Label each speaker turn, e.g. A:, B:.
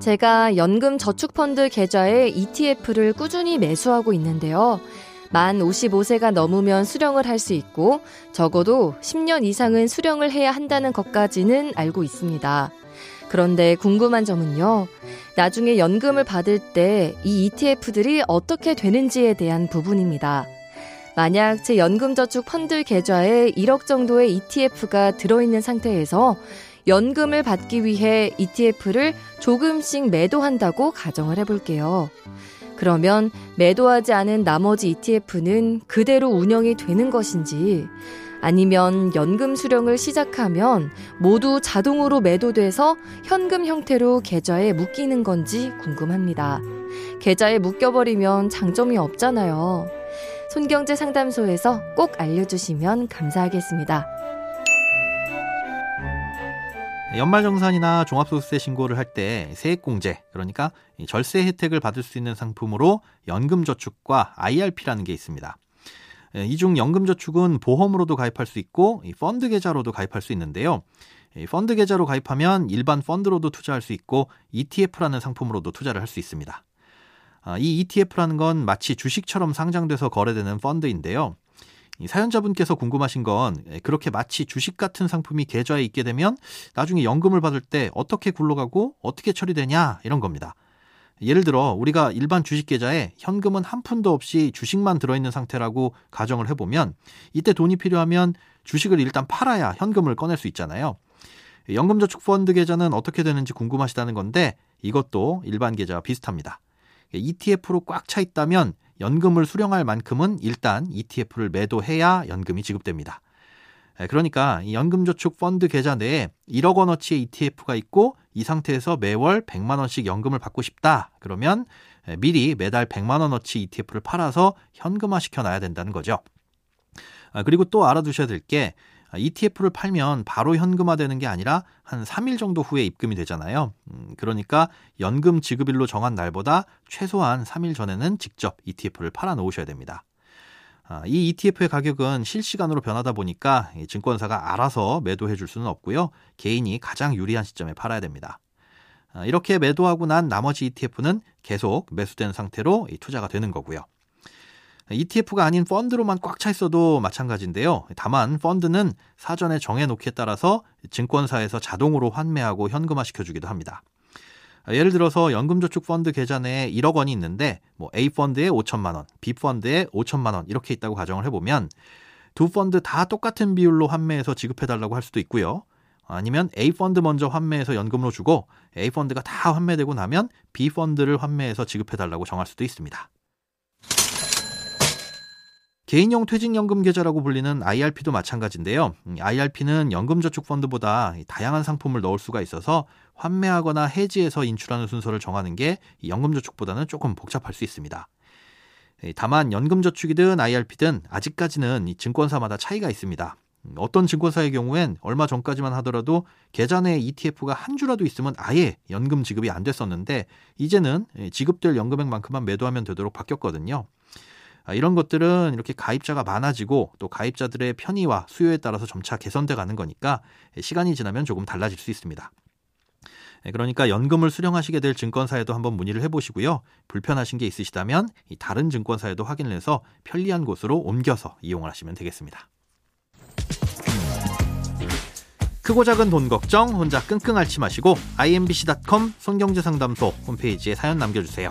A: 제가 연금 저축펀드 계좌에 ETF를 꾸준히 매수하고 있는데요. 만 55세가 넘으면 수령을 할 수 있고 적어도 10년 이상은 수령을 해야 한다는 것까지는 알고 있습니다. 그런데 궁금한 점은요. 나중에 연금을 받을 때 이 ETF들이 어떻게 되는지에 대한 부분입니다. 만약 제 연금저축 펀드 계좌에 1억 정도의 ETF가 들어있는 상태에서 연금을 받기 위해 ETF를 조금씩 매도한다고 가정을 해볼게요. 그러면 매도하지 않은 나머지 ETF는 그대로 운영이 되는 것인지 아니면 연금 수령을 시작하면 모두 자동으로 매도돼서 현금 형태로 계좌에 묶이는 건지 궁금합니다. 계좌에 묶여버리면 장점이 없잖아요. 손경제 상담소에서 꼭 알려주시면 감사하겠습니다.
B: 연말정산이나 종합소득세 신고를 할 때 세액공제, 그러니까 절세 혜택을 받을 수 있는 상품으로 연금저축과 IRP라는 게 있습니다. 이 중 연금저축은 보험으로도 가입할 수 있고 펀드 계좌로도 가입할 수 있는데요. 펀드 계좌로 가입하면 일반 펀드로도 투자할 수 있고 ETF라는 상품으로도 투자를 할 수 있습니다. 아, 이 ETF라는 건 마치 주식처럼 상장돼서 거래되는 펀드인데요. 사연자분께서 궁금하신 건 그렇게 마치 주식 같은 상품이 계좌에 있게 되면 나중에 연금을 받을 때 어떻게 굴러가고 어떻게 처리되냐 이런 겁니다. 예를 들어 우리가 일반 주식 계좌에 현금은 한 푼도 없이 주식만 들어있는 상태라고 가정을 해보면 이때 돈이 필요하면 주식을 일단 팔아야 현금을 꺼낼 수 있잖아요. 연금저축펀드 계좌는 어떻게 되는지 궁금하시다는 건데 이것도 일반 계좌와 비슷합니다. ETF로 꽉 차 있다면 연금을 수령할 만큼은 일단 ETF를 매도해야 연금이 지급됩니다. 그러니까 연금저축 펀드 계좌 내에 1억 원어치의 ETF가 있고 이 상태에서 매월 100만 원씩 연금을 받고 싶다. 그러면 미리 매달 100만 원어치 ETF를 팔아서 현금화 시켜 놔야 된다는 거죠. 아, 그리고 또 알아두셔야 될 게 ETF를 팔면 바로 현금화되는 게 아니라 한 3일 정도 후에 입금이 되잖아요. 음, 그러니까 연금 지급일로 정한 날보다 최소한 3일 전에는 직접 ETF를 팔아 놓으셔야 됩니다. 아, 이 ETF의 가격은 실시간으로 변하다 보니까 증권사가 알아서 매도해 줄 수는 없고요. 개인이 가장 유리한 시점에 팔아야 됩니다. 아, 이렇게 매도하고 난 나머지 ETF는 계속 매수된 상태로 투자가 되는 거고요. ETF가 아닌 펀드로만 꽉 차 있어도 마찬가지인데요. 다만 펀드는 사전에 정해놓기에 따라서 증권사에서 자동으로 환매하고 현금화 시켜주기도 합니다. 예를 들어서 연금저축펀드 계좌 내에 1억 원이 있는데 뭐 A 펀드에 5천만 원, B 펀드에 5천만 원 이렇게 있다고 가정을 해보면 두 펀드 다 똑같은 비율로 환매해서 지급해달라고 할 수도 있고요. 아니면 A 펀드 먼저 환매해서 연금으로 주고 A 펀드가 다 환매되고 나면 B 펀드를 환매해서 지급해달라고 정할 수도 있습니다. 개인용 퇴직연금 계좌라고 불리는 IRP도 마찬가지인데요. IRP는 연금저축펀드보다 다양한 상품을 넣을 수가 있어서 환매하거나 해지해서 인출하는 순서를 정하는 게 연금저축보다는 조금 복잡할 수 있습니다. 다만 연금저축이든 IRP든 아직까지는 증권사마다 차이가 있습니다. 어떤 증권사의 경우엔 얼마 전까지만 하더라도 계좌 내에 ETF가 한 주라도 있으면 아예 연금 지급이 안 됐었는데 이제는 지급될 연금액만큼만 매도하면 되도록 바뀌었거든요. 아, 이런 것들은 이렇게 가입자가 많아지고 또 가입자들의 편의와 수요에 따라서 점차 개선돼 가는 거니까 시간이 지나면 조금 달라질 수 있습니다. 네, 그러니까 연금을 수령하시게 될 증권사에도 한번 문의를 해보시고요. 불편하신 게 있으시다면 다른 증권사에도 확인을 해서 편리한 곳으로 옮겨서 이용을 하시면 되겠습니다. 크고 작은 돈 걱정 혼자 끙끙 앓지 마시고 imbc.com 손경제상담소 홈페이지에 사연 남겨주세요.